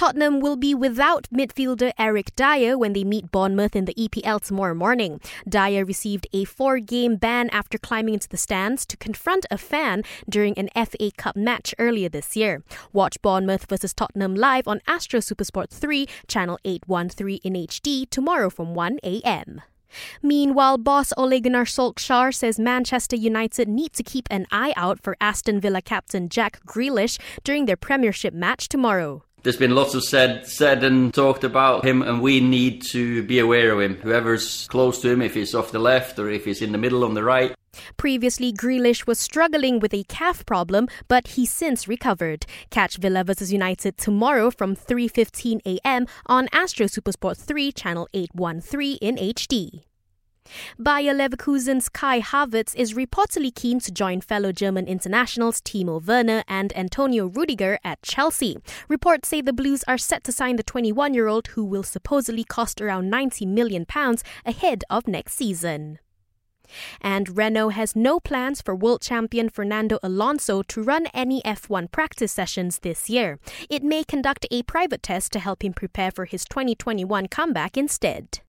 Tottenham will be without midfielder Eric Dier when they meet Bournemouth in the EPL tomorrow morning. Dier received a four game ban after climbing into the stands to confront a fan during an FA Cup match earlier this year. Watch Bournemouth versus Tottenham live on Astro Supersport 3, channel 813 in HD tomorrow from 1 a.m. Meanwhile, boss Ole Gunnar Solskjaer says Manchester United need to keep an eye out for Aston Villa captain Jack Grealish during their Premiership match tomorrow. There's been lots of said said and talked about him, and we need to be aware of him. Whoever's close to him, if he's off the left or if he's in the middle on the right. Previously, Grealish was struggling with a calf problem, but he since recovered. Catch Villa vs United tomorrow from 3:15 a.m. on Astro Supersport 3, channel 813 in HD. Bayer Leverkusen's Kai Havertz is reportedly keen to join fellow German internationals Timo Werner and Antonio Rudiger at Chelsea. Reports say the Blues are set to sign the 21-year-old who will supposedly cost around 90 million pounds ahead of next season. And Renault has no plans for world champion Fernando Alonso to run any F1 practice sessions this year. It may conduct a private test to help him prepare for his 2021 comeback instead.